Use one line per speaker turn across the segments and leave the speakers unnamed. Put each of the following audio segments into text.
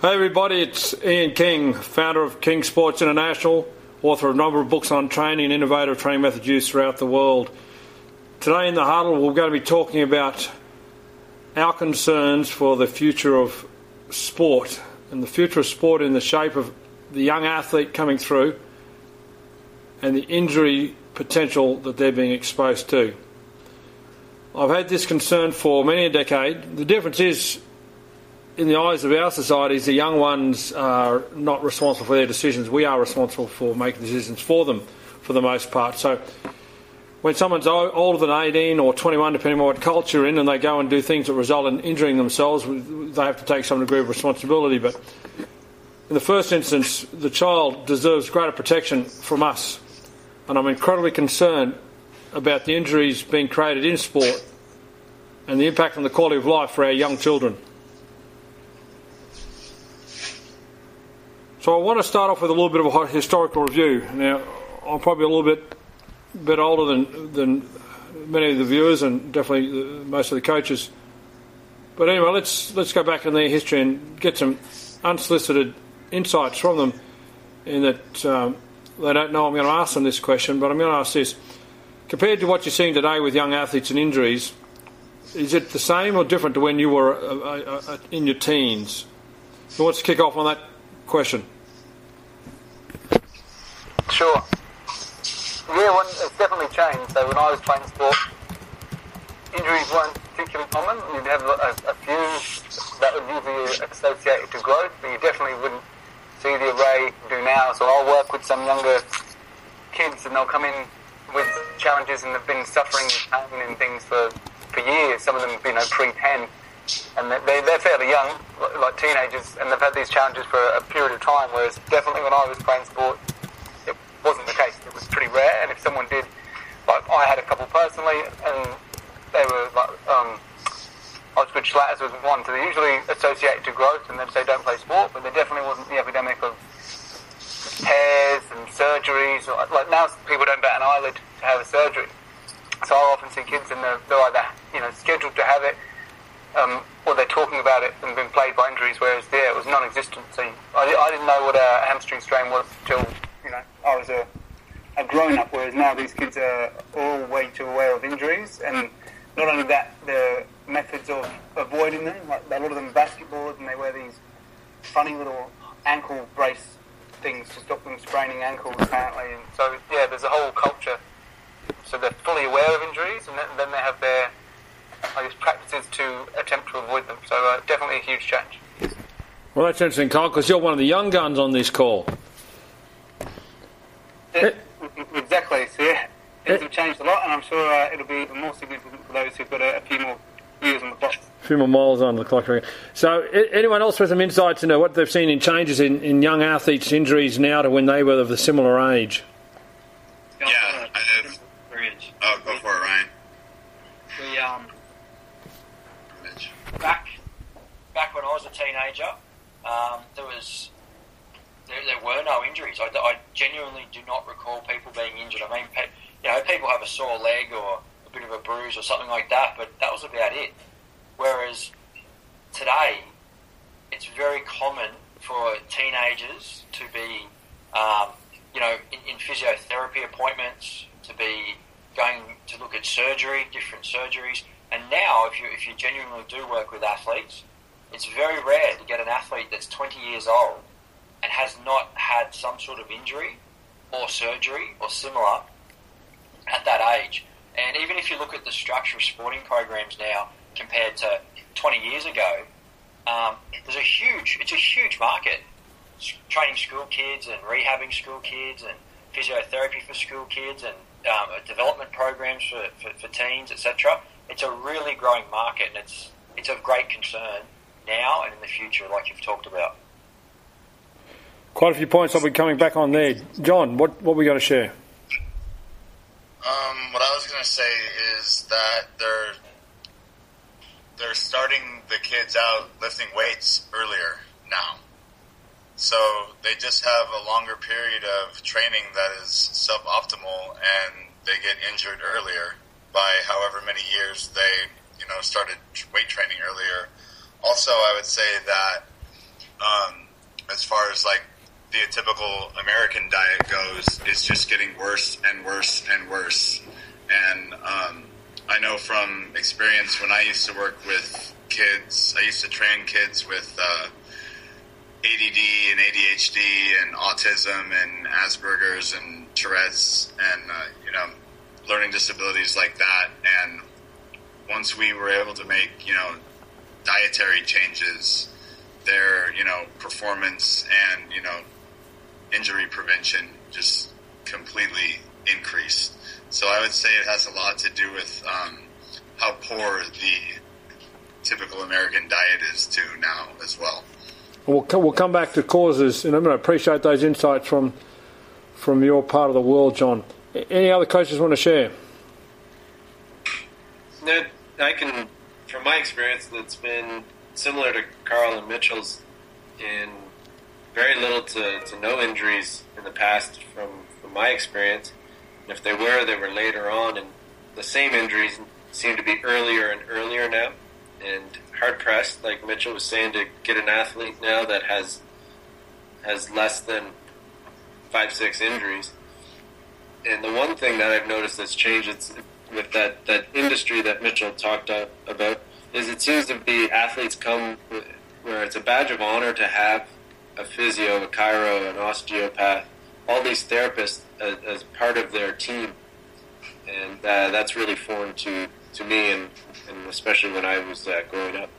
Hey everybody, it's Ian King, founder of King Sports International, author of a number of books on training and innovative training methods used throughout the world. Today in the huddle, we're going to be talking about our concerns for the future of sport and the future of sport in the shape of the young athlete coming through and the injury potential that they're being exposed to. I've had this concern for many a decade. The difference is, in the eyes of our societies, the young ones are not responsible for their decisions. We are responsible for making decisions for them, for the most part. So, when someone's older than 18 or 21, depending on what culture you're in, and they go and do things that result in injuring themselves, they have to take some degree of responsibility. But in the first instance, the child deserves greater protection from us. And I'm incredibly concerned about the injuries being created in sport and the impact on the quality of life for our young children. So I want to start off with a little bit of a historical review. Now, I'm probably a little bit bit older than than many of the viewers and definitely most of the coaches. But anyway, let's let's go back in their history and get some unsolicited insights from them. In that um, they don't know I'm going to ask them this question, but I'm going to ask this: compared to what you're seeing today with young athletes and injuries, is it the same or different to when you were uh, uh, uh in your teens? Who wants to kick off on that question?
Sure. Yeah, well, it's definitely changed. So when I was playing sport, injuries weren't particularly common. You'd have a, a few that would usually be associated to growth, but you definitely wouldn't see the array do now. So I'll work with some younger kids and they'll come in with challenges and they've been suffering pain and things for, for years. Some of them, you know, pre-10. And they're, they're fairly young, like teenagers, and they've had these challenges for a period of time, whereas definitely when I was playing sport, it wasn't the case. It was pretty rare, and if someone did, like I had a couple personally, and they were like um, Osgood-Schlatters was one, so they're usually associated to growth, and they'd say don't play sport, but there definitely wasn't the epidemic of tears and surgeries. Or, like now, people don't bat an eyelid to have a surgery. So I often see kids, and they're, they're either you know scheduled to have it, um, or they're talking about it and been played by injuries, whereas there it was non-existent. So I, I didn't know what a hamstring strain was till you know, I was a, a grown up, whereas now these kids are all way too aware of injuries. And not only that, the methods of avoiding them, like a lot of them basketballs, and they wear these funny little ankle brace things to stop them spraining ankles, apparently. And so, yeah, there's a whole culture. So they're fully aware of injuries, and then they have their, I guess, practices to attempt to avoid them. So uh, definitely a huge change.
Well, that's interesting, Carl, because you're one of the young guns on this call.
It, exactly. So yeah, things have changed a lot, and I'm sure uh, it'll be even more significant for those who've got a, a few more years on the clock.
A few more miles on the clock. So, anyone else with some insights into what they've seen in changes in, in young athletes' injuries now to when they were of a similar age?
Yeah, I have. Oh, go for it, Ryan.
We um, back back when I was a teenager, um, there was there, there were no injuries. I, I, genuinely do not recall people being injured. I mean, pe- you know, people have a sore leg or a bit of a bruise or something like that, but that was about it. Whereas today, it's very common for teenagers to be, um, you know, in, in physiotherapy appointments, to be going to look at surgery, different surgeries. And now, if you if you genuinely do work with athletes, it's very rare to get an athlete that's 20 years old and has not had some sort of injury or surgery or similar at that age. And even if you look at the structure of sporting programs now compared to 20 years ago, um, there's a huge, it's a huge market. Training school kids and rehabbing school kids and physiotherapy for school kids and um, development programs for, for, for teens, etc. It's a really growing market and it's, it's of great concern now and in the future, like you've talked about.
Quite a few points I'll be coming back on there. John, what, what we got to share?
Um, what I was going to say is that they're they're starting the kids out lifting weights earlier now. So they just have a longer period of training that is suboptimal and they get injured earlier by however many years they, you know, started weight training earlier. Also, I would say that um, as far as like the typical American diet goes, it's just getting worse and worse and worse. And um, I know from experience when I used to work with kids, I used to train kids with uh, ADD and ADHD and autism and Asperger's and Tourette's and uh, you know learning disabilities like that. And once we were able to make you know dietary changes, their you know performance and you know injury prevention just completely increased. So I would say it has a lot to do with um, how poor the typical American diet is too now as well.
We'll, we'll come back to causes, and I'm going to appreciate those insights from from your part of the world, John. Any other coaches want to share?
Ned, I can, from my experience, that's been similar to Carl and Mitchell's in very little to, to no injuries in the past from, from my experience. And if they were, they were later on, and the same injuries seem to be earlier and earlier now. And hard pressed, like Mitchell was saying, to get an athlete now that has has less than five six injuries. And the one thing that I've noticed that's changed with that that industry that Mitchell talked about is it seems to be athletes come where it's a badge of honor to have a physio, a chiro, an osteopath, all these therapists as, as part of their team, and uh, that's really foreign to to me, and, and especially when I was uh, growing up.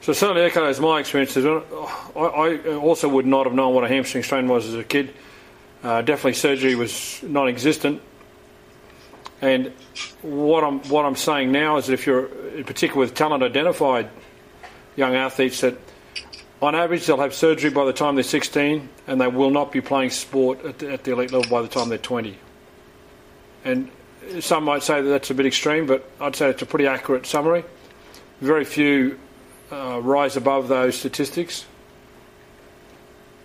So certainly echoes my experiences. I, I also would not have known what a hamstring strain was as a kid. Uh, definitely surgery was non-existent. And what I'm what I'm saying now is that if you're in particular with talent identified young athletes that on average they'll have surgery by the time they're 16 and they will not be playing sport at the, at the elite level by the time they're 20. And some might say that that's a bit extreme, but I'd say it's a pretty accurate summary. Very few uh, rise above those statistics.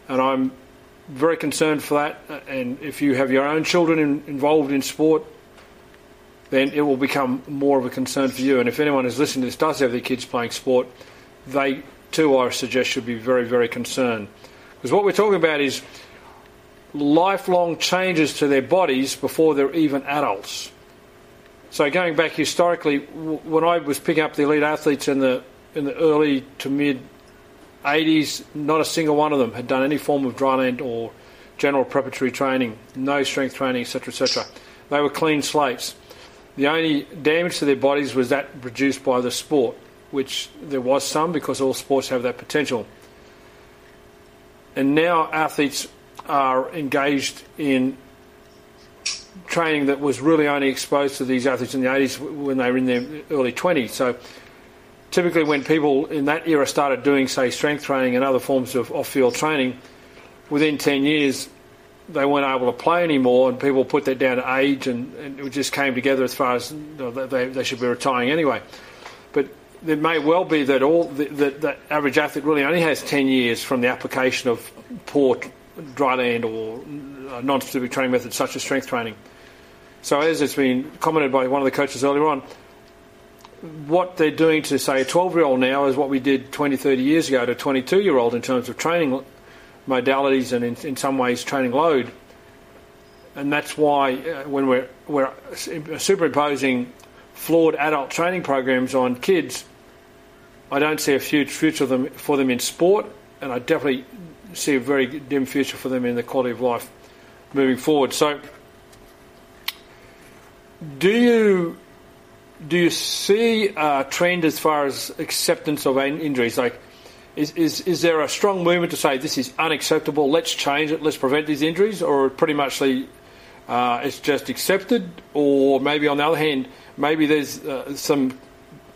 And I'm very concerned for that. And if you have your own children in, involved in sport, then it will become more of a concern for you. And if anyone who's listening to this does have their kids playing sport, they too, I suggest, should be very, very concerned. Because what we're talking about is lifelong changes to their bodies before they're even adults. So going back historically, when I was picking up the elite athletes in the in the early to mid 80s, not a single one of them had done any form of dryland or general preparatory training, no strength training, etc., etc. They were clean slates. The only damage to their bodies was that produced by the sport, which there was some because all sports have that potential. And now athletes are engaged in training that was really only exposed to these athletes in the 80s when they were in their early 20s. So typically when people in that era started doing, say, strength training and other forms of off-field training, within 10 years they weren't able to play anymore, and people put that down to age, and, and it just came together as far as you know, they, they should be retiring anyway. But it may well be that all the, that the average athlete really only has 10 years from the application of poor dryland or uh, non-specific training methods such as strength training. So as it's been commented by one of the coaches earlier on, what they're doing to say a 12 year old now is what we did 20, 30 years ago to a 22 year old in terms of training modalities and in, in some ways training load. And that's why uh, when we're, we're superimposing flawed adult training programs on kids, I don't see a huge future them, for them in sport, and I definitely see a very dim future for them in the quality of life moving forward. So, do you do you see a trend as far as acceptance of injuries? Like, is, is, is there a strong movement to say this is unacceptable, let's change it, let's prevent these injuries, or pretty much uh, it's just accepted? Or maybe on the other hand, maybe there's uh, some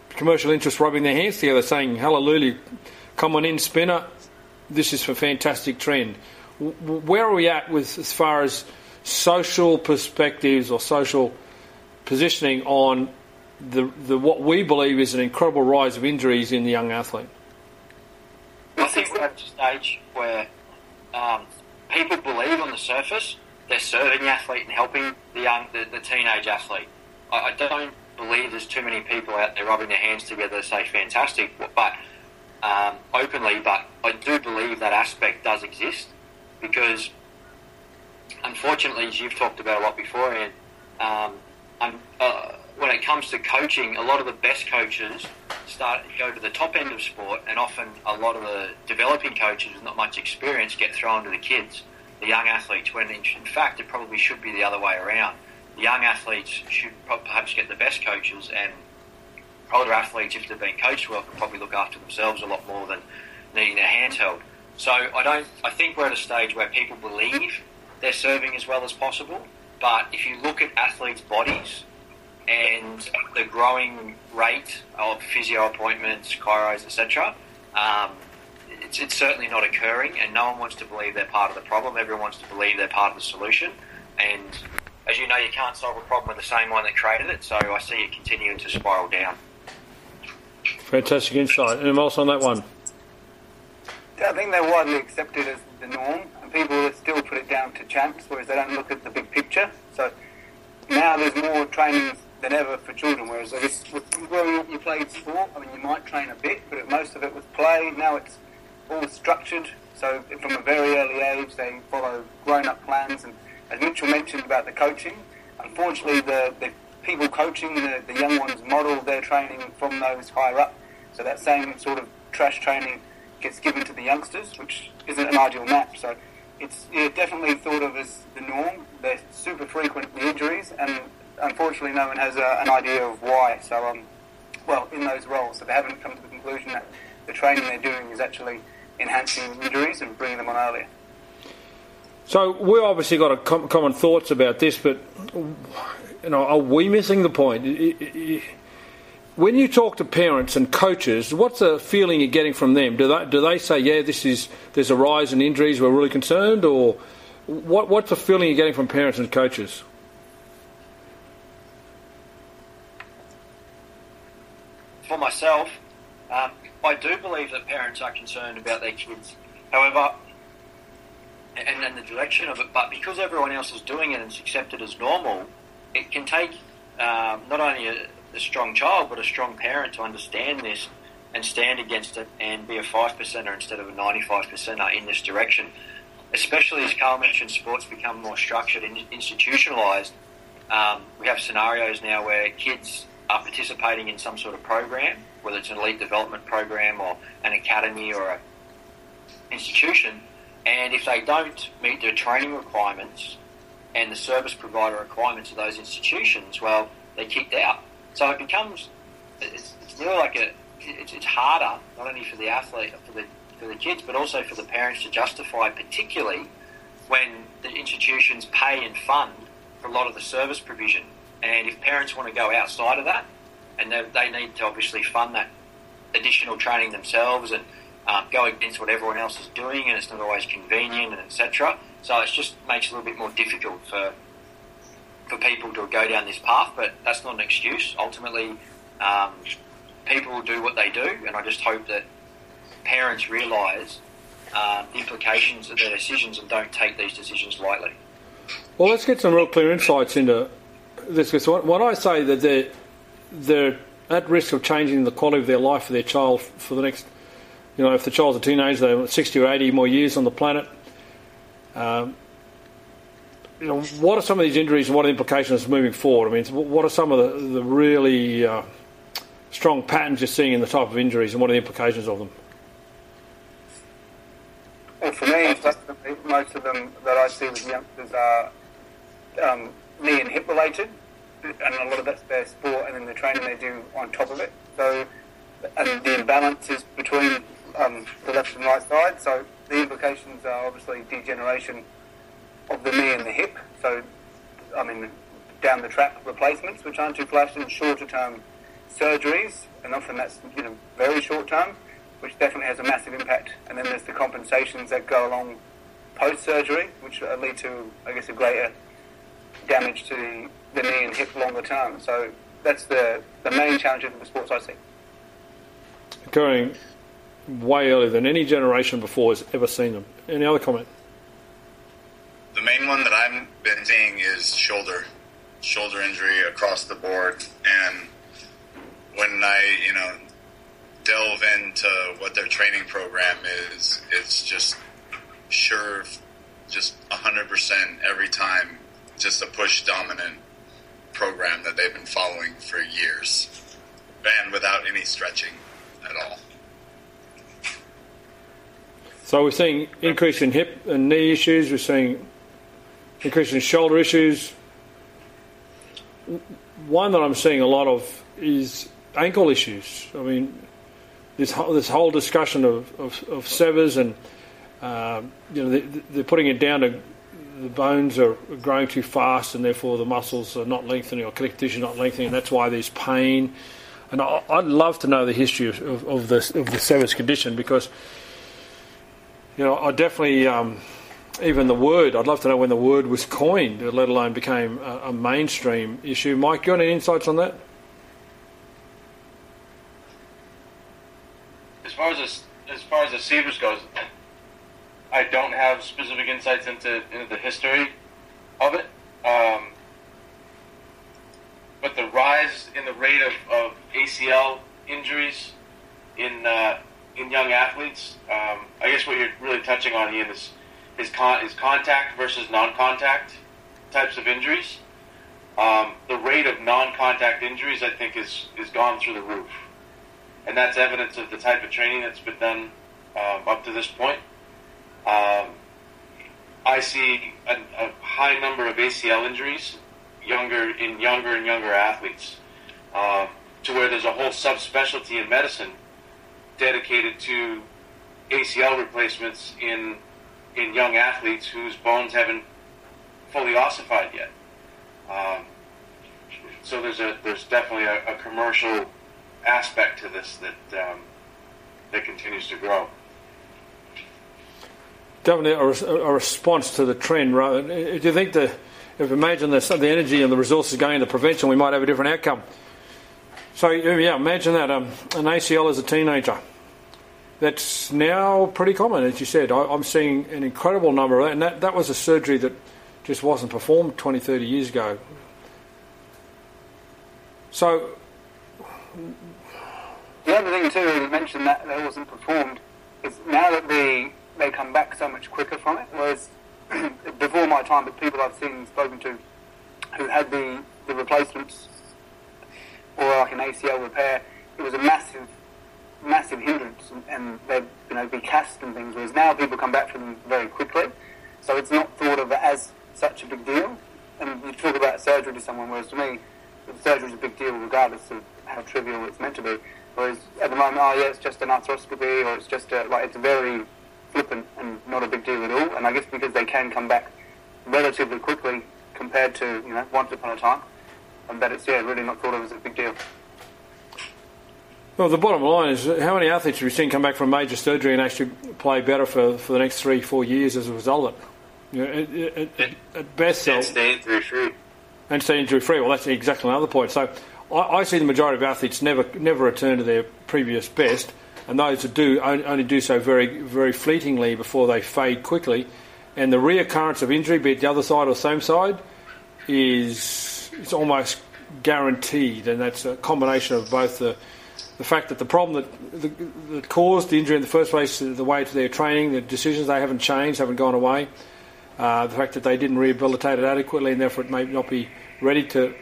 commercial interest rubbing their hands together saying, hallelujah, come on in, spinner, this is a fantastic trend. Where are we at with as far as social perspectives or social positioning on the, the what we believe is an incredible rise of injuries in the young athlete?
I think we're at a stage where um, people believe on the surface they're serving the athlete and helping the young, the, the teenage athlete. I, I, don't believe there's too many people out there rubbing their hands together to say fantastic, but um, openly, but I do believe that aspect does exist because, unfortunately, as you've talked about a lot before, and um, uh, when it comes to coaching, a lot of the best coaches start go to the top end of sport, and often a lot of the developing coaches with not much experience get thrown to the kids, the young athletes. When in fact, it probably should be the other way around. The young athletes should perhaps get the best coaches, and older athletes, if they've been coached well, can probably look after themselves a lot more than needing their hands held. So I don't. I think we're at a stage where people believe they're serving as well as possible. But if you look at athletes' bodies and the growing rate of physio appointments, chiros, etc., um, it's, it's certainly not occurring, and no one wants to believe they're part of the problem. Everyone wants to believe they're part of the solution. And as you know, you can't solve a problem with the same one that created it. So I see it continuing to spiral down.
Fantastic insight. Anyone else on that one?
I think they're widely accepted as the norm, and people still put it down to chance, whereas they don't look at the big picture. So now there's more trainings than ever for children, whereas I guess growing up you played sport, I mean you might train a bit, but most of it was play. Now it's all structured, so from a very early age they follow grown-up plans, and as Mitchell mentioned about the coaching, unfortunately the, the people coaching the, the young ones model their training from those higher up, so that same sort of trash training gets given to the youngsters, which isn't an ideal match. So it's yeah, definitely thought of as the norm. They're super frequent the injuries, and unfortunately, no one has a, an idea of why. So, um, well, in those roles, so they haven't come to the conclusion that the training they're doing is actually enhancing injuries and bringing them on earlier.
So we obviously got a com- common thoughts about this, but you know, are we missing the point? when you talk to parents and coaches, what's the feeling you're getting from them? Do they do they say, yeah, this is there's a rise in injuries, we're really concerned, or what what's the feeling you're getting from parents and coaches?
For myself, um, I do believe that parents are concerned about their kids. However, and, the direction of it, but because everyone else is doing it and it's accepted as normal, it can take um, not only a, a strong child, but a strong parent to understand this and stand against it and be a five percenter instead of a ninety-five percenter in this direction. Especially as Carl mentioned, sports become more structured and institutionalized. Um, we have scenarios now where kids are participating in some sort of program, whether it's an elite development program or an academy or an institution, and if they don't meet the training requirements and the service provider requirements of those institutions, well, they're kicked out. So it becomes it's, it's nearly like a it's, it's harder not only for the athlete for the for the kids but also for the parents to justify, particularly when the institutions pay and fund for a lot of the service provision. And if parents want to go outside of that, and they, they need to obviously fund that additional training themselves and um, go against what everyone else is doing, and it's not always convenient and etc. So it just makes it a little bit more difficult for for people to go down this path, but that's not an excuse. Ultimately, um, people will do what they do, and I just hope that parents realise uh, the implications of their decisions and don't take these decisions lightly.
Well, let's get some real clear insights into this. When I say that they're, they're at risk of changing the quality of their life for their child for the next, you know, if the child's a teenager, they're 60 or 80 more years on the planet. Um, you know, what are some of these injuries and what are the implications moving forward? I mean, what are some of the, the really uh, strong patterns you're seeing in the type of injuries and what are the implications of them?
Well, for me, most of them that I see with youngsters are um, knee and hip related, and a lot of that's their sport and then the training they do on top of it. So, and the imbalance is between um, the left and right side. So the implications are obviously degeneration of the knee and the hip. So, I mean, down the track replacements, which aren't too flashy, and shorter term surgeries, and often that's you know very short term, which definitely has a massive impact. And then there's the compensations that go along post surgery, which uh, lead to, I guess, a greater damage to the, the knee and hip longer term. So that's the the main challenge of the sports I see.
Going way earlier than any generation before has ever seen them. Any other comment?
the main one that I've been seeing is shoulder, shoulder injury across the board. And when I, you know, delve into what their training program is, it's just sure, just 100% every time, just a push dominant program that they've been following for years and without any stretching at all.
So we're seeing increase in hip and knee issues. We're seeing increase in shoulder issues. One that I'm seeing a lot of is ankle issues. I mean, this whole, this whole discussion of, of, of Sever's and um, you know they, they're putting it down to the bones are growing too fast and therefore the muscles are not lengthening or connective tissue not lengthening and that's why there's pain. And I, would love to know the history of, of, of, the of the Sever's condition because you know I definitely um, even the word I'd love to know when the word was coined, let alone became a, a mainstream issue. Mike, you got any insights on that?
As far as as far as the Sever's goes, I don't have specific insights into, into the history of it. Um, but the rise in the rate of, of ACL injuries in uh, in young athletes, um, I guess what you're really touching on, Ian, is is, con- is contact versus non-contact types of injuries. Um, the rate of non-contact injuries, I think, is is gone through the roof, and that's evidence of the type of training that's been done um, up to this point. Um, I see a, a, high number of ACL injuries younger in younger and younger athletes, um, to where there's a whole subspecialty in medicine dedicated to ACL replacements in in young athletes whose bones haven't fully ossified yet. Um, so there's a there's definitely a, a commercial aspect to this that um, that continues to grow
definitely a, a, response to the trend. Right? Do you think that if imagine the, the energy and the resources going into prevention, we might have a different outcome? So yeah, imagine that um, an ACL as a teenager. That's now pretty common, as you said. I, am seeing an incredible number of that, and that, that was a surgery that just wasn't performed 20, 30 years ago. So
the other thing too, you mentioned that that wasn't performed, is now that the they come back so much quicker from it. Whereas before my time, the people I've seen and spoken to who had the, the replacements or like an ACL repair, it was a massive, massive hindrance, and they'd you know be cast and things. Whereas now people come back from them very quickly, so it's not thought of as such a big deal. And you talk about surgery to someone, whereas to me, surgery is a big deal regardless of how trivial it's meant to be. Whereas at the moment, oh yeah, it's just an arthroscopy, or it's just a, like it's very flippant and not a big deal at all. And I guess because they can come back relatively quickly compared to you know once upon a time, and that it's yeah really not thought of as a big deal.
Well, the bottom line is how many athletes have you seen come back from major surgery and actually play better for, for the next three, four years as a result of it? You know, at, at, at best,
and stay injury free.
And stay injury free. Well, that's exactly another point. So I, I see the majority of athletes never never return to their previous best and those that do only do so very, very fleetingly before they fade quickly. And the reoccurrence of injury, be it the other side or same side, is it's almost guaranteed, and that's a combination of both the the fact that the problem that, that, that caused the injury in the first place, the way to their training, the decisions they haven't changed, haven't gone away, uh, the fact that they didn't rehabilitate it adequately, and therefore it may not be ready to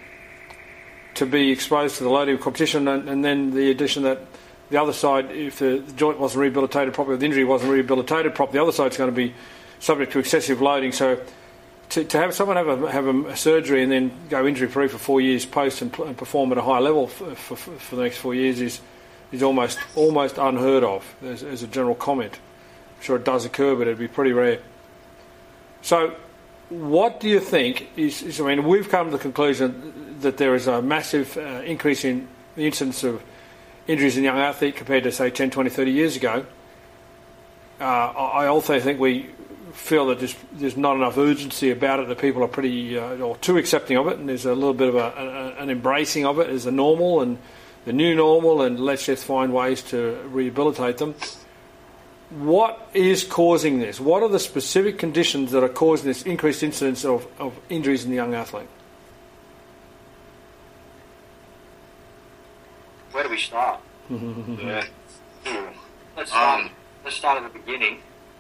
to be exposed to the loading of competition, and, and then the addition that the other side, if the joint wasn't rehabilitated properly, the injury wasn't rehabilitated properly, the other side's going to be subject to excessive loading. So to, to have someone have a, have a, surgery and then go injury free for four years post and, and perform at a high level for, for, for, the next four years is is almost almost unheard of as, as a general comment. I'm sure it does occur, but it'd be pretty rare. So, what do you think is, is I mean, we've come to the conclusion that there is a massive uh, increase in the incidence of injuries in young athlete compared to, say, 10, 20, 30 years ago. Uh, I also think we feel that there's, there's not enough urgency about it, that people are pretty uh, or too accepting of it, and there's a little bit of a, a, an embracing of it as a normal and the new normal, and let's just find ways to rehabilitate them. What is causing this? What are the specific conditions that are causing this increased incidence of, of injuries in the young athlete?
Where do we start? yeah.
let's start.
Um,
let's start at the beginning,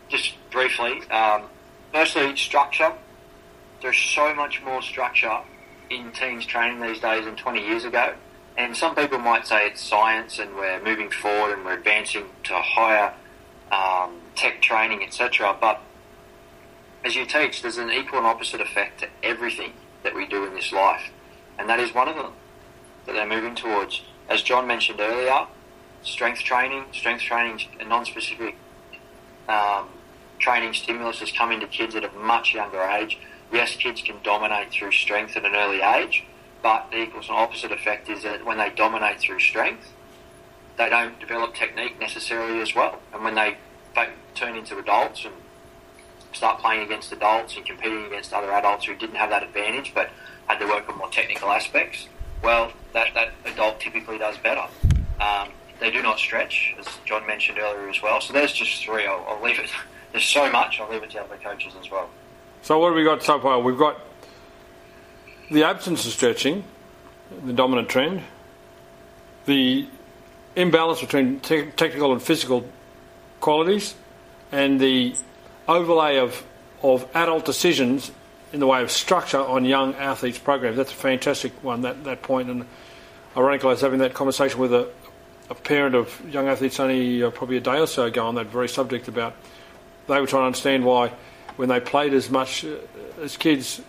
just briefly. Um, firstly, structure. There's so much more structure in teams training these days than 20 years ago. And some people might say it's science and we're moving forward and we're advancing to higher um, tech training, etc. But as you teach, there's an equal and opposite effect to everything that we do in this life. And that is one of them that they're moving towards. As John mentioned earlier, strength training, strength training, and non-specific um, training stimulus has come into kids at a much younger age. Yes, kids can dominate through strength at an early age, but the equals and opposite effect is that when they dominate through strength, they don't develop technique necessarily as well. And when they turn into adults and start playing against adults and competing against other adults who didn't have that advantage but had to work on more technical aspects, well, that, that adult typically does better. Um, they do not stretch, as John mentioned earlier as well. So there's just three. I'll, I'll leave it. There's so much. I'll leave it to other coaches as well.
So what have we got so far? We've got the absence of stretching, the dominant trend, the imbalance between te- technical and physical qualities, and the overlay of of adult decisions in the way of structure on young athletes' programs. That's a fantastic one. That that point, and ironically, I was having that conversation with a, a parent of young athletes only uh, probably a day or so ago on that very subject about they were trying to understand why when they played as much uh, as kids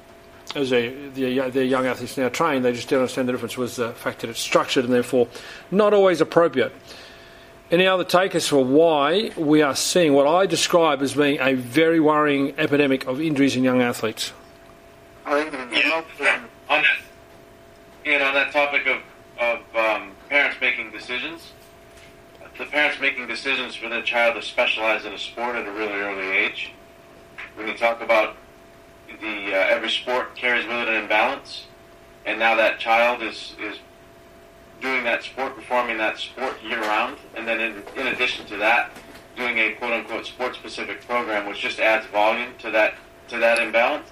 as their, their young athletes now train, they just didn't understand the difference was the fact that it's structured and therefore not always appropriate. Any other takers for why we are seeing what I describe as being a very worrying epidemic of injuries in young athletes?
I think on that, on that topic of, of um, parents making decisions, the parents making decisions for their child to specialize in a sport at a really early age. When you talk about the uh, every sport carries with it an imbalance, and now that child is is doing that sport, performing that sport year round, and then in, in addition to that, doing a quote unquote sport specific program, which just adds volume to that to that imbalance.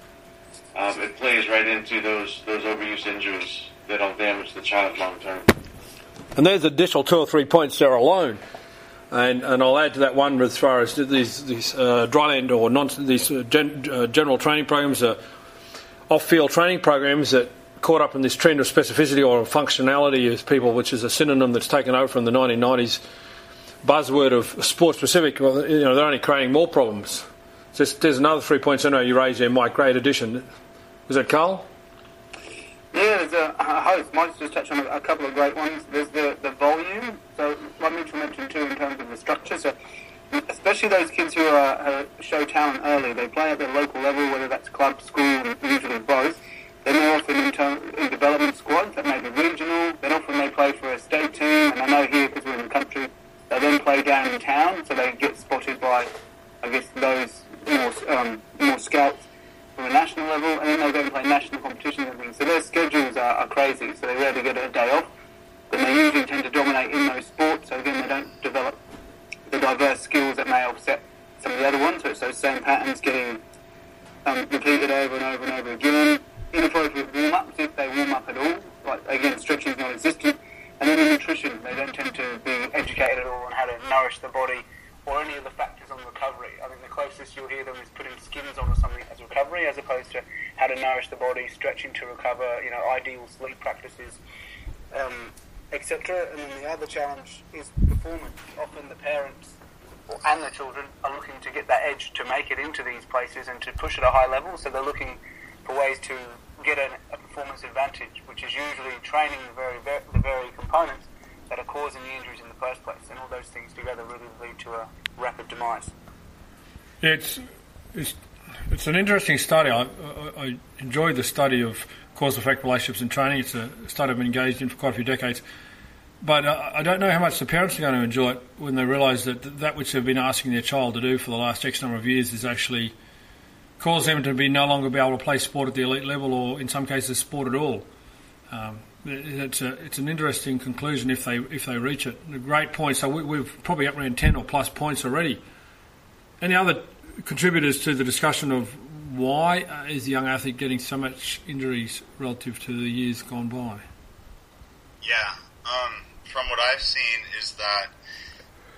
Um, it plays right into those those overuse injuries that'll damage the child long term.
And there's additional two or three points there alone. And, and I'll add to that one as far as these, these uh, dryland or non, these uh, gen, uh, general training programs, uh, off-field training programs that caught up in this trend of specificity or functionality as people, which is a synonym that's taken over from the 1990s buzzword of sport-specific. Well, you know, they're only creating more problems. There's, there's another three points I know you raised there, Mike. Great addition. Was that Carl?
Yeah, there's a, host. Mike's just touched on a, couple of great ones. There's the, the volume. So, like Mitchell mentioned too, in terms of the structure. So, especially those kids who are, uh, show talent early, they play at the local level, whether that's club, school, usually both. They're more often in, term, in development squads that may be regional. Then often they play for a state team. And I know here, because we're in the country, they then play down in town, so they get spotted by, I guess, those more, um, more scouts from a national level, and then they go and play national competitions and things. So their schedules are, are crazy, so they rarely get a day off. But they usually tend to dominate in those sports, so again, they don't develop the diverse skills that may offset some of the other ones. So it's those same patterns getting um, repeated over and over and over again. Inappropriate warm-ups, if they warm up at all. Like, again, stretching is non-existent. And then the nutrition, they don't tend to be educated at all on how to nourish the body or any of the factors on recovery. I think the closest you'll hear them is putting skins on or something as recovery, as opposed to how to nourish the body, stretching to recover, you know, ideal sleep practices, um, etc. And then the other challenge is performance. Often the parents and the children are looking to get that edge to make it into these places and to push at a high level, so they're looking for ways to get an, a performance advantage, which is usually training the very, very the very components that are causing the injuries in the first place, and all those things together really lead to a rapid demise.
It's it's, it's an interesting study. I, I, I enjoyed the study of cause effect relationships in training. It's a study I've been engaged in for quite a few decades. But uh, I don't know how much the parents are going to enjoy it when they realise that that which they've been asking their child to do for the last X number of years is actually cause them to be no longer be able to play sport at the elite level, or in some cases, sport at all. Um, it's a, it's an interesting conclusion if they if they reach it. A great point. So we, we've probably up around ten or plus points already. Any other contributors to the discussion of why uh, is the young athlete getting so much injuries relative to the years gone by?
Yeah. Um, from what I've seen is that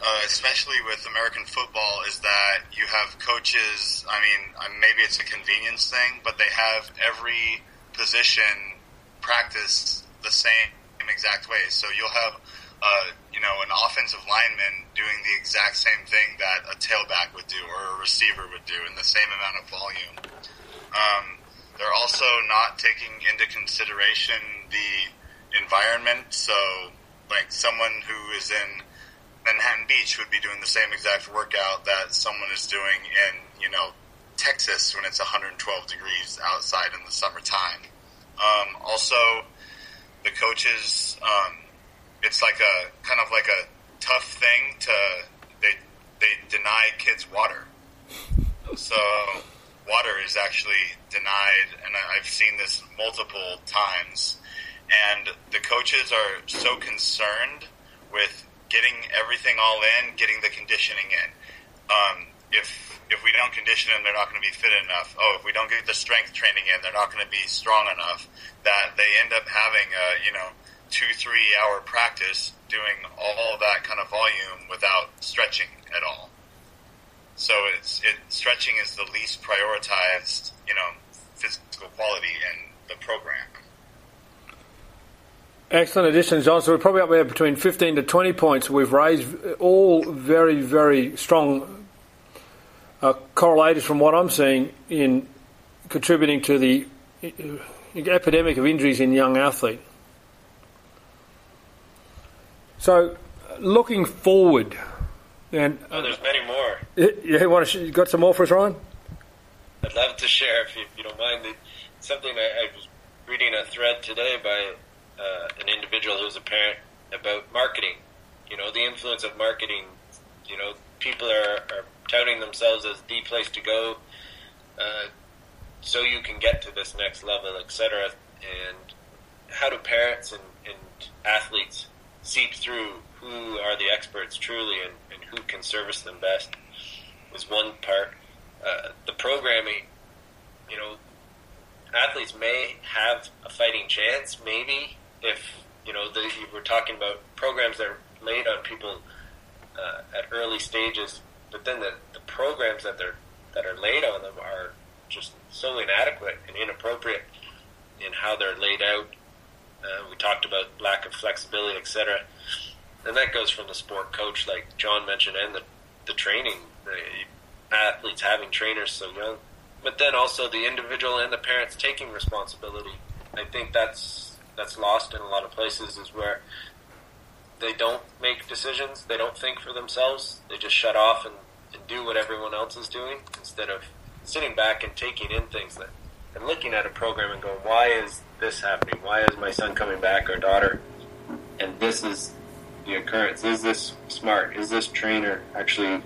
uh, especially with American football, is that you have coaches. I mean, uh, maybe it's a convenience thing, but they have every position practice the same exact way. So you'll have, uh, you know, an offensive lineman doing the exact same thing that a tailback would do or a receiver would do in the same amount of volume. Um, they're also not taking into consideration the environment. So, like someone who is in Manhattan Beach would be doing the same exact workout that someone is doing in, you know, Texas when it's 112 degrees outside in the summertime. Um, also, the coaches, um, it's like a kind of like a tough thing to they they deny kids water. So water is actually denied, and I've seen this multiple times. And the coaches are so concerned with getting everything all in, getting the conditioning in. Um, if if we don't condition them, they're not going to be fit enough. Oh, if we don't get the strength training in, they're not going to be strong enough. That they end up having a you know two three hour practice doing all that kind of volume without stretching at all. So it's it stretching is the least prioritized you know physical quality in the program.
Excellent addition, John. So we're probably up there between 15 to 20 points. We've raised all very, very strong uh, correlators from what I'm seeing in contributing to the uh, epidemic of injuries in young athletes. So, looking forward, and
oh, there's many more.
Yeah, you want to? You got some more for us, Ryan?
I'd love to share if you, if you don't mind. It's something I, I was reading a thread today by uh, an individual who's a parent about marketing. You know, the influence of marketing. You know, people are, are touting themselves as the place to go, uh, so you can get to this next level, etc. And how do parents and, and athletes seep through who are the experts truly and, and who can service them best? Is one part. Uh, the programming, you know, athletes may have a fighting chance, maybe if you know the, we're talking about programs that are laid on people uh, at early stages, but then the, the programs that they're that are laid on them are just so inadequate and inappropriate in how they're laid out. Uh, we talked about lack of flexibility, etc. And that goes from the sport coach, like John mentioned, and the the training, the athletes having trainers so young, but then also the individual and the parents taking responsibility. I think that's that's lost in a lot of places is where they don't make decisions, they don't think for themselves, they just shut off and, and do what everyone else is doing instead of sitting back and taking in things that and looking at a program and going, why is this happening? Why is my son coming back or daughter? And this is the occurrence. Is this smart? Is this trainer actually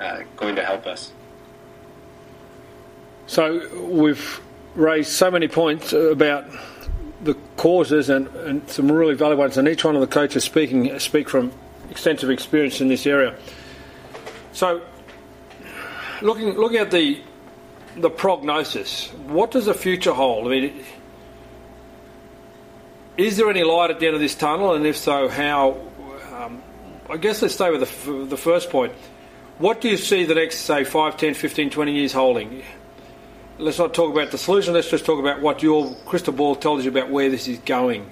uh, going to help us?
So we've raised so many points about the causes and, and some really valuable ones, and each one of the coaches speaking speak from extensive experience in this area. So, looking looking at the the prognosis, what does the future hold? I mean, is there any light at the end of this tunnel, and if so, how? Um, I guess let's stay with the, the first point. What do you see the next, say, 5, 10, 15, 20 years holding? Let's not talk about the solution, let's just talk about what your crystal ball tells you about where this is going.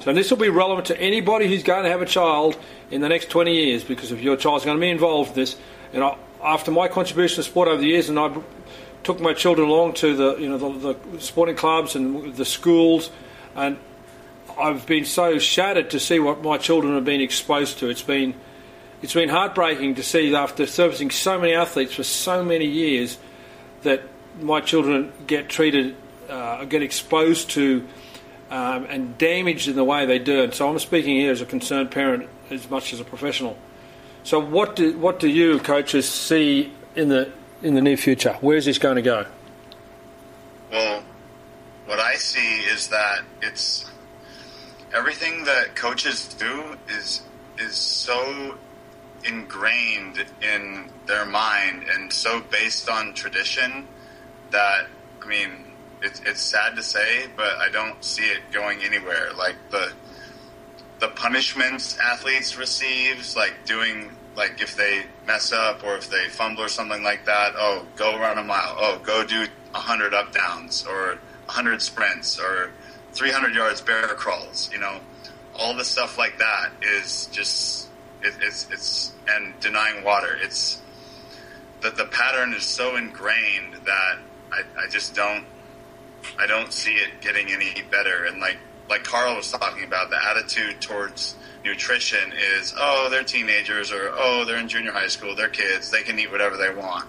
So this will be relevant to anybody who's going to have a child in the next 20 years because if your child's going to be involved in this, and I, after my contribution to sport over the years, and I took my children along to the you know the, the sporting clubs and the schools, and I've been so shattered to see what my children have been exposed to. It's been it's been heartbreaking to see after servicing so many athletes for so many years that my children get treated, uh, get exposed to, um, and damaged in the way they do And So I'm speaking here as a concerned parent as much as a professional. So what do what do you coaches see in the in the near future? Where is this going to go?
Well, what I see is that it's everything that coaches do is is so ingrained in their mind and so based on tradition that I mean, it's it's sad to say, but I don't see it going anywhere. Like the the punishments athletes receives, like doing like if they mess up or if they fumble or something like that, oh, go run a mile. Oh, go do 100 up downs or 100 sprints or 300 yards bear crawls. You know, all the stuff like that is just it, it's it's and denying water. It's that the pattern is so ingrained that I, I just don't I don't see it getting any better. And like like Carl was talking about, the attitude towards nutrition is oh they're teenagers or oh they're in junior high school, they're kids, they can eat whatever they want,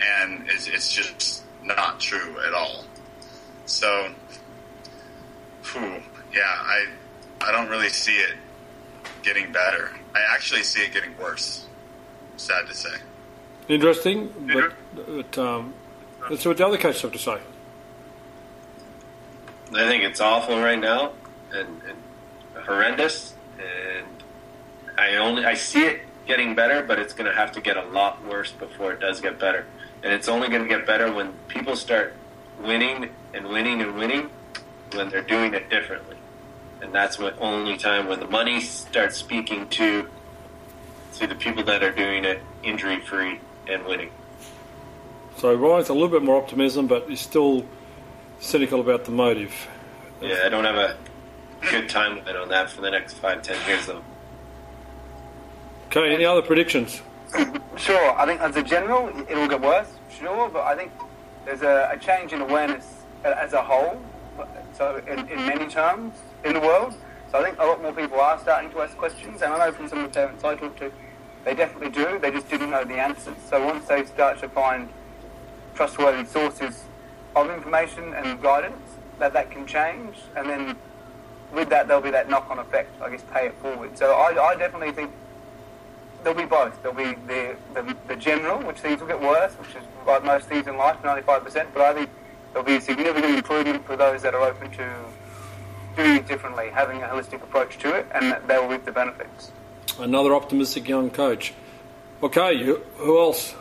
and it's, it's just not true at all. So, whew, yeah, I I don't really see it getting better. I actually see it getting worse. Sad to say.
Interesting, but, but um, see what the other coaches have to say.
I think it's awful right now and, and horrendous, and I only I see it getting better, but it's going to have to get a lot worse before it does get better. And it's only going to get better when people start winning and winning and winning when they're doing it differently. And that's when only time when the money starts speaking to to the people that are doing it injury free and winning.
So Ryan's a little bit more optimism, but he's still cynical about the motive.
Yeah, I don't have a good timeline on that for the next five, ten years though.
Okay, any other predictions?
Sure, I think as a general, it'll get worse, sure, but I think there's a, a change in awareness as a whole, so in, in many mm-hmm. terms in the world. So I think a lot more people are starting to ask questions, and I know from some of the parents I talk to, they definitely do, they just didn't know the answers. So once they start to find trustworthy sources of information and guidance, that that can change, and then with that there'll be that knock-on effect, I guess, pay it forward. So I, I definitely think there'll be both. There'll be the, the, the general, which things will get worse, which is like most things in life, 95%, but I think there'll be a significant improvement for those that are open to doing it differently, having a holistic approach to it, and that they'll reap the benefits.
Another optimistic young coach. Okay, who else?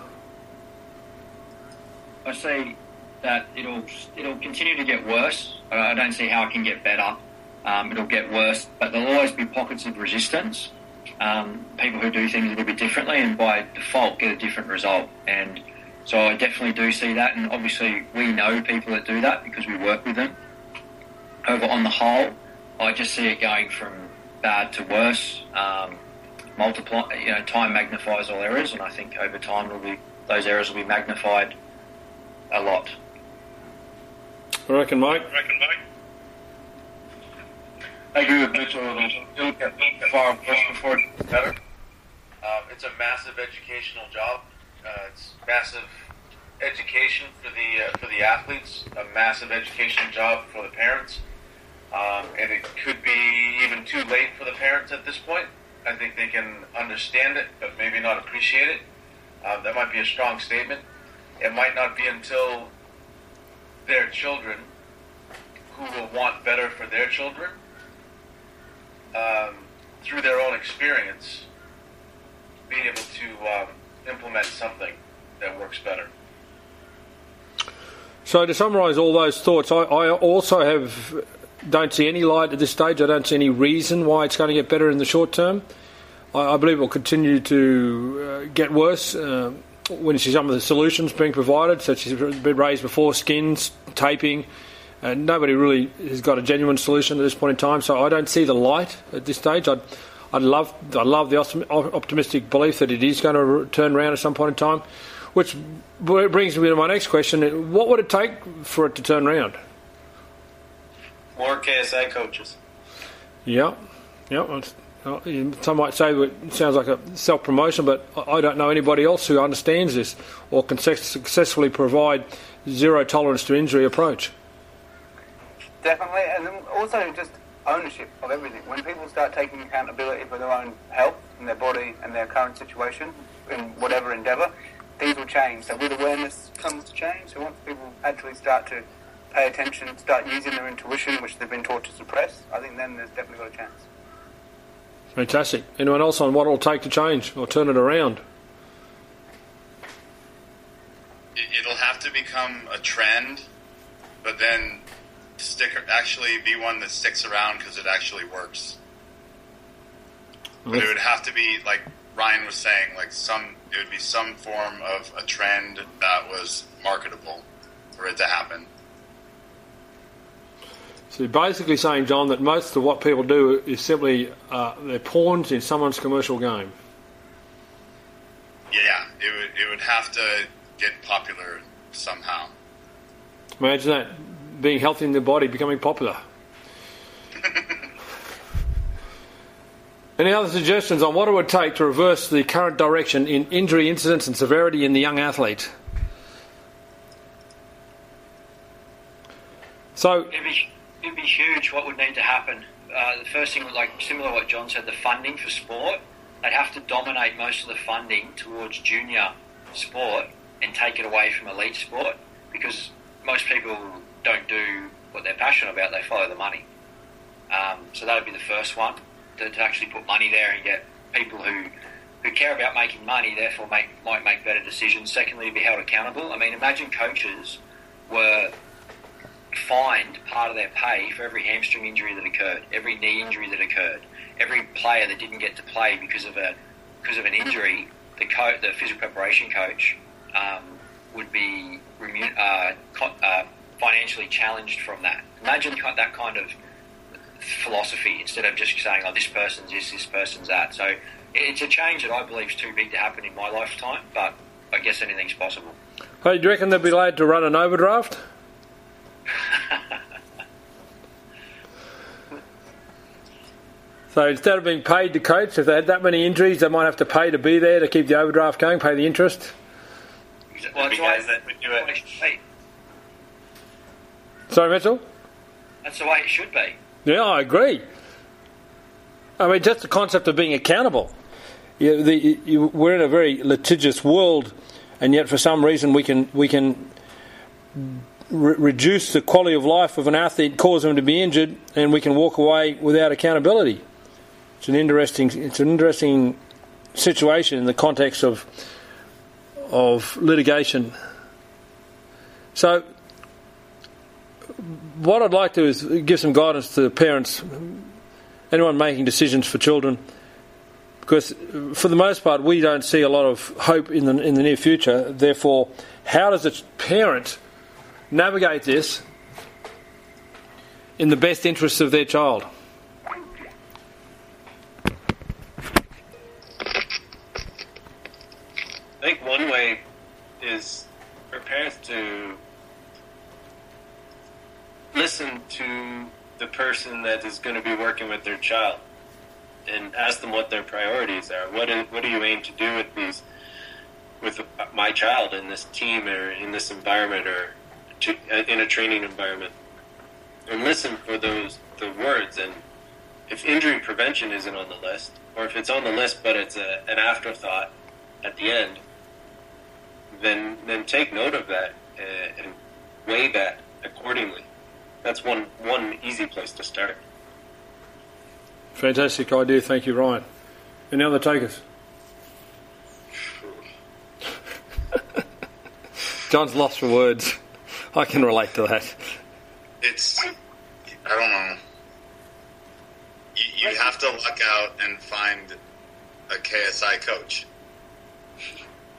I see that it'll it'll continue to get worse. I don't see how it can get better. Um, it'll get worse, but there'll always be pockets of resistance. Um, people who do things a little bit differently, and by default get a different result. And so I definitely do see that. And obviously, we know people that do that because we work with them. Over on the whole, I just see it going from bad to worse. Um, multiply, you know, time magnifies all errors, and I think over time, be those errors will be magnified a lot.
I reckon, Mike.
I reckon, Mike.
I agree with Mitchell. It'll get far worse before it gets better. Um, it's a massive educational job. Uh, it's massive education for the uh, for the athletes. A massive educational job for the parents. Um, and it could be even too late for the parents at this point. I think they can understand it, but maybe not appreciate it. Um, that might be a strong statement. It might not be until their children who will want better for their children um, through their own experience being able to um, implement something that works better.
So to summarise all those thoughts, I, I also have don't see any light at this stage. I don't see any reason why it's going to get better in the short term. I, I believe it will continue to uh, get worse. Uh, when you see some of the solutions being provided, such as been raised before, skins, taping, and nobody really has got a genuine solution at this point in time. So I don't see the light at this stage. I'd, I'd love, I love the optimistic belief that it is going to turn around at some point in time. Which brings me to my next question: What would it take for it to turn around?
More KSA coaches.
Yeah, yeah. Uh, some might say it sounds like a self promotion, but I don't know anybody else who understands this or can successfully provide zero tolerance to injury approach.
Definitely, and also just ownership of everything. When people start taking accountability for their own health and their body and their current situation in whatever endeavour, things will change. So with awareness comes change. So once people actually start to pay attention, start using their intuition, which they've been taught to suppress, I think then there's definitely got a chance.
Fantastic. Anyone else on what it'll take to change or turn it around?
It'll have to become a trend, but then stick actually be one that sticks around because it actually works. But it would have to be like Ryan was saying, like some, it would be some form of a trend that was marketable for it to happen.
So you're basically saying, John, that most of what people do is simply uh, they're pawns in someone's commercial game.
Yeah, it would it would have to get popular somehow.
Imagine that being healthy in the body becoming popular. Any other suggestions on what it would take to reverse the current direction in injury incidence and severity in the young athlete? So,
It'd be, it'd be huge what would need to happen. Uh, the first thing, like similar to what John said, the funding for sport, they'd have to dominate most of the funding towards junior sport and take it away from elite sport because most people don't do what they're passionate about, they follow the money. Um, so that would be the first one, to, to actually put money there and get people who who care about making money, therefore make, might make better decisions. Secondly, to be held accountable. I mean, imagine coaches were fined part of their pay for every hamstring injury that occurred, every knee injury that occurred, every player that didn't get to play because of a because of an injury. The co- the physical preparation coach um, would be remun- uh, co- uh, financially challenged from that. Imagine that kind of philosophy instead of just saying, "Oh, this person's this, this person's that." So it's a change that I believe is too big to happen in my lifetime, but I guess anything's possible.
hey, do you reckon they'd be allowed to run an overdraft? So instead of being paid to coach, if they had that many injuries, they might have to pay to be there to keep the overdraft going, pay the interest.
Well, that's why-
that would do it.
Sorry, Mitchell?
That's the way it should be.
Yeah, I agree. I mean, just the concept of being accountable. You, the, you, we're in a very litigious world, and yet for some reason we can we can re- reduce the quality of life of an athlete, cause them to be injured, and we can walk away without accountability. It's an interesting it's an interesting situation in the context of of litigation. So what I'd like to do is give some guidance to parents, anyone making decisions for children, because for the most part we don't see a lot of hope in the in the near future. Therefore, how does a parent navigate this in the best interests of their child?
I think one way is for parents to listen to the person that is going to be working with their child and ask them what their priorities are. What do, what do you aim to do with these with my child in this team or in this environment or to, in a training environment? And listen for those the words and if injury prevention isn't on the list or if it's on the list but it's a, an afterthought at the end then then take note of that uh, and weigh that accordingly. That's one one easy place to start.
Fantastic idea, thank you, Ryan. Any other takers? John's lost for words. I can relate to that.
It's I don't know. You, you have to luck out and find a KSI coach.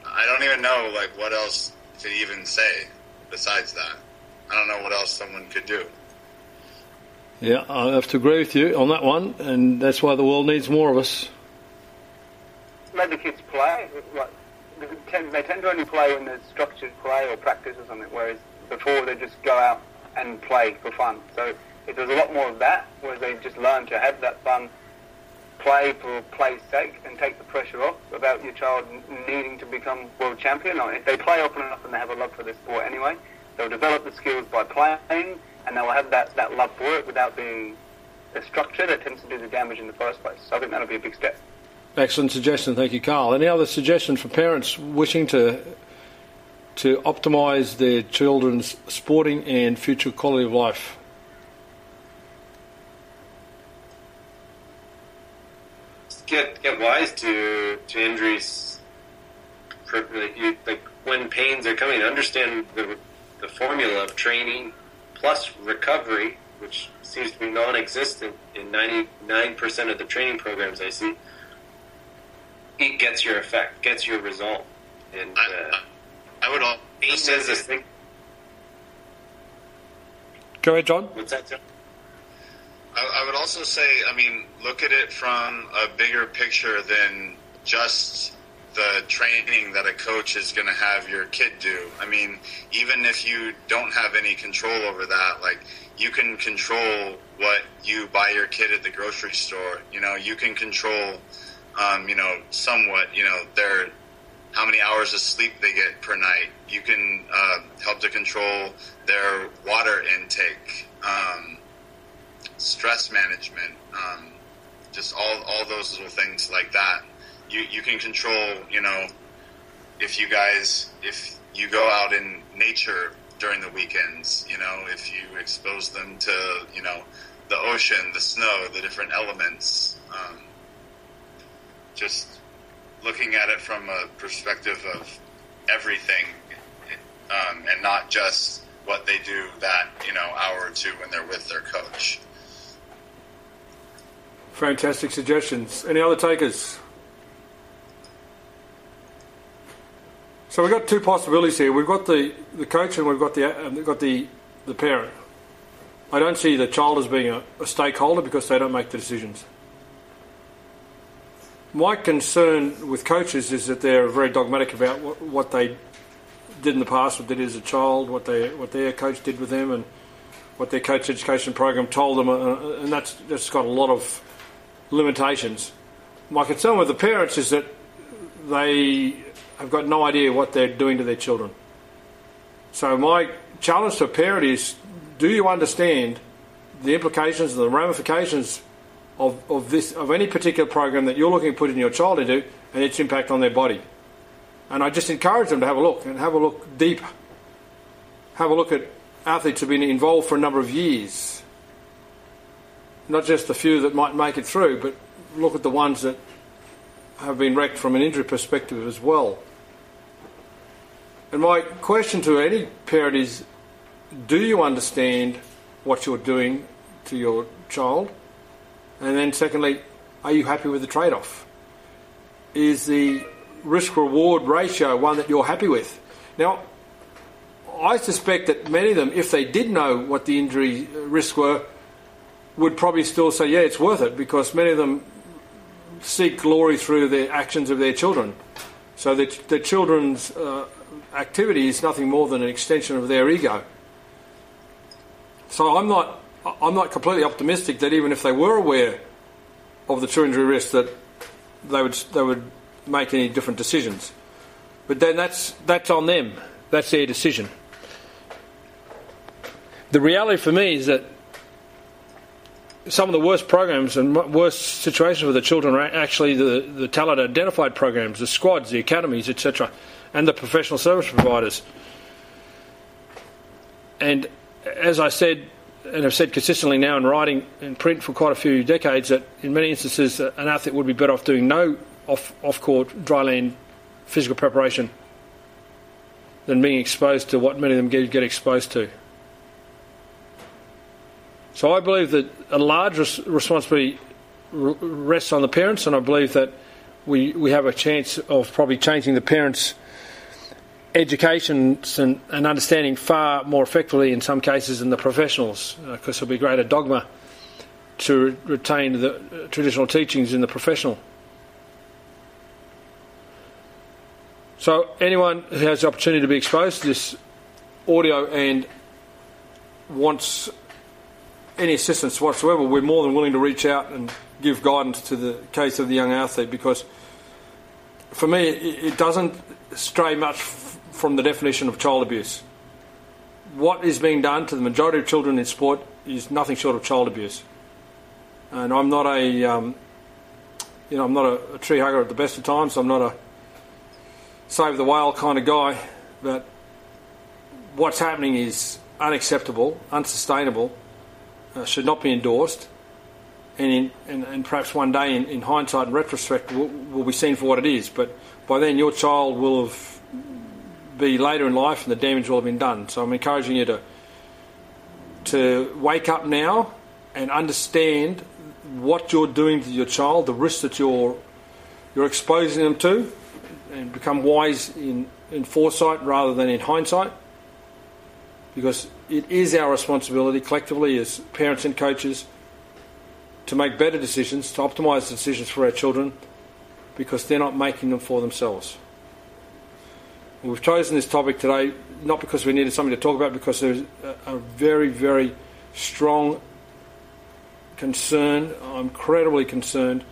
I don't even know like what else to even say besides that. I don't know what else someone could do.
Yeah, I have to agree with you on that one, and that's why the world needs more of us.
Let the kids play. Like, they tend, they tend to only play when there's structured play or practice or something, whereas before they just go out and play for fun. So if there's a lot more of that, where they just learn to have that fun, play for play's sake, and take the pressure off about your child needing to become world champion. If they play often enough and they have a love for the sport anyway, they'll develop the skills by playing, and they'll have that, that love for it without being the structure that tends to do the damage in the first place. So I think that'll be a big step.
Excellent suggestion, thank you, Carl. Any other suggestions for parents wishing to to optimise their children's sporting and future quality of life?
Get get wise to to injuries. For, like, you, like when pains are coming, understand the the formula of training plus recovery, which seems to be non-existent in ninety nine percent of the training programs I see. it gets your effect, gets your result. And uh,
I, I would also
Dean
say
says this thing.
Go ahead, John.
What's that? Tim?
I, I would also say, I mean, look at it from a bigger picture than just the training that a coach is going to have your kid do. I mean, even if you don't have any control over that, like you can control what you buy your kid at the grocery store. You know, you can control, um, you know, somewhat, you know, their how many hours of sleep they get per night. You can uh, help to control their water intake. Um, stress management, um, just all, all those little things like that. You, you can control, you know, if you guys, if you go out in nature during the weekends, you know, if you expose them to, you know, the ocean, the snow, the different elements, um, just looking at it from a perspective of everything um, and not just what they do that, you know, hour or two when they're with their coach.
Fantastic suggestions. Any other takers? So we've got two possibilities here. We've got the, the coach and we've got the we've got the the parent. I don't see the child as being a, a stakeholder because they don't make the decisions. My concern with coaches is that they're very dogmatic about what, what they did in the past, what they did as a child, what they what their coach did with them, and what their coach education program told them, uh, and that's that's got a lot of limitations. My concern with the parents is that they have got no idea what they're doing to their children. So my challenge to a parent is: Do you understand the implications and the ramifications of, of this of any particular program that you're looking to put in your child into, and its impact on their body? And I just encourage them to have a look and have a look deep. Have a look at athletes who've been involved for a number of years. Not just the few that might make it through, but look at the ones that have been wrecked from an injury perspective as well. And my question to any parent is do you understand what you're doing to your child? And then, secondly, are you happy with the trade off? Is the risk reward ratio one that you're happy with? Now, I suspect that many of them, if they did know what the injury risks were, would probably still say, yeah, it's worth it because many of them seek glory through the actions of their children. So the, the children's uh, activity is nothing more than an extension of their ego. So I'm not, I'm not completely optimistic that even if they were aware of the true injury risk, that they would, they would make any different decisions. But then that's, that's on them. That's their decision. The reality for me is that some of the worst programs and worst situations for the children are actually the, the talent identified programs, the squads, the academies, etc., and the professional service providers. And as I said, and have said consistently now in writing and print for quite a few decades, that in many instances uh, an athlete would be better off doing no off off court dryland physical preparation than being exposed to what many of them get, get exposed to. So I believe that a large res- responsibility r- rests on the parents, and I believe that we, we have a chance of probably changing the parents' education and, and understanding far more effectively in some cases than the professionals, because uh, there'll be greater dogma to re- retain the uh, traditional teachings in the professional. So anyone who has the opportunity to be exposed to this audio and wants any assistance whatsoever, we're more than willing to reach out and give guidance to the case of the young athlete because for me it doesn't stray much from the definition of child abuse. What is being done to the majority of children in sport is nothing short of child abuse. And I'm not a, um, you know, I'm not a, a tree hugger at the best of times. I'm not a save the whale kind of guy, but what's happening is unacceptable, unsustainable, uh, should not be endorsed, and, in, and, and perhaps one day, in, in hindsight and retrospect, will, will be seen for what it is. But by then, your child will have be later in life, and the damage will have been done. So I'm encouraging you to to wake up now and understand what you're doing to your child, the risks that you're you're exposing them to and become wise in, in foresight rather than in hindsight. Because it is our responsibility collectively as parents and coaches to make better decisions, to optimise decisions for our children, because they're not making them for themselves. We've chosen this topic today not because we needed something to talk about, because there's a, very, very strong concern. I'm incredibly concerned.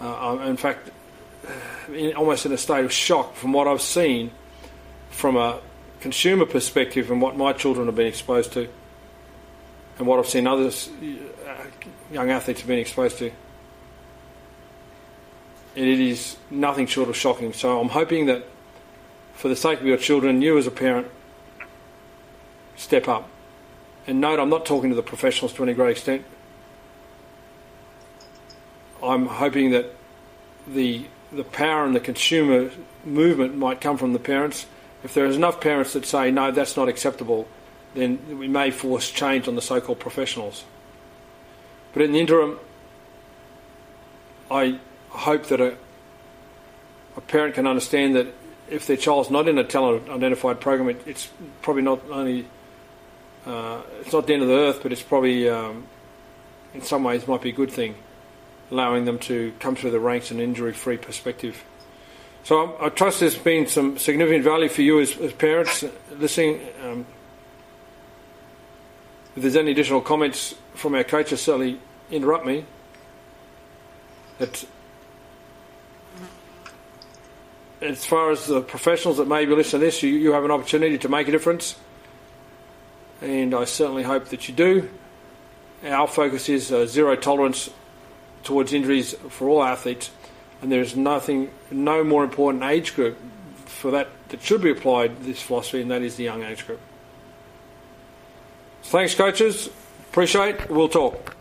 Uh, I'm, in fact, in, almost in a state of shock from what I've seen from a consumer perspective and what my children have been exposed to, and what I've seen others, uh, young athletes, have been exposed to. It is nothing short of shocking. So I'm hoping that, for the sake of your children, you as a parent, step up. And note, I'm not talking to the professionals to any great extent. I'm hoping that the the power and the consumer movement might come from the parents. If there is enough parents that say no, that's not acceptable, then we may force change on the so-called professionals. But in the interim, I hope that a, a parent can understand that if their child's not in a talent identified program, it, it's probably not only uh, it's not the end of the earth, but it's probably um, in some ways might be a good thing allowing them to come through the ranks in an injury-free perspective. So I, I trust there's been some significant value for you as, as parents listening. Um, if there's any additional comments from our coaches, certainly interrupt me. That as far as the professionals that may be listening to this, you, you have an opportunity to make a difference, and I certainly hope that you do. Our focus is uh, zero tolerance towards injuries for all athletes, and there is nothing, no more important age group for that that should be applied this philosophy, and that is the young age group. Thanks, coaches. Appreciate. We'll talk.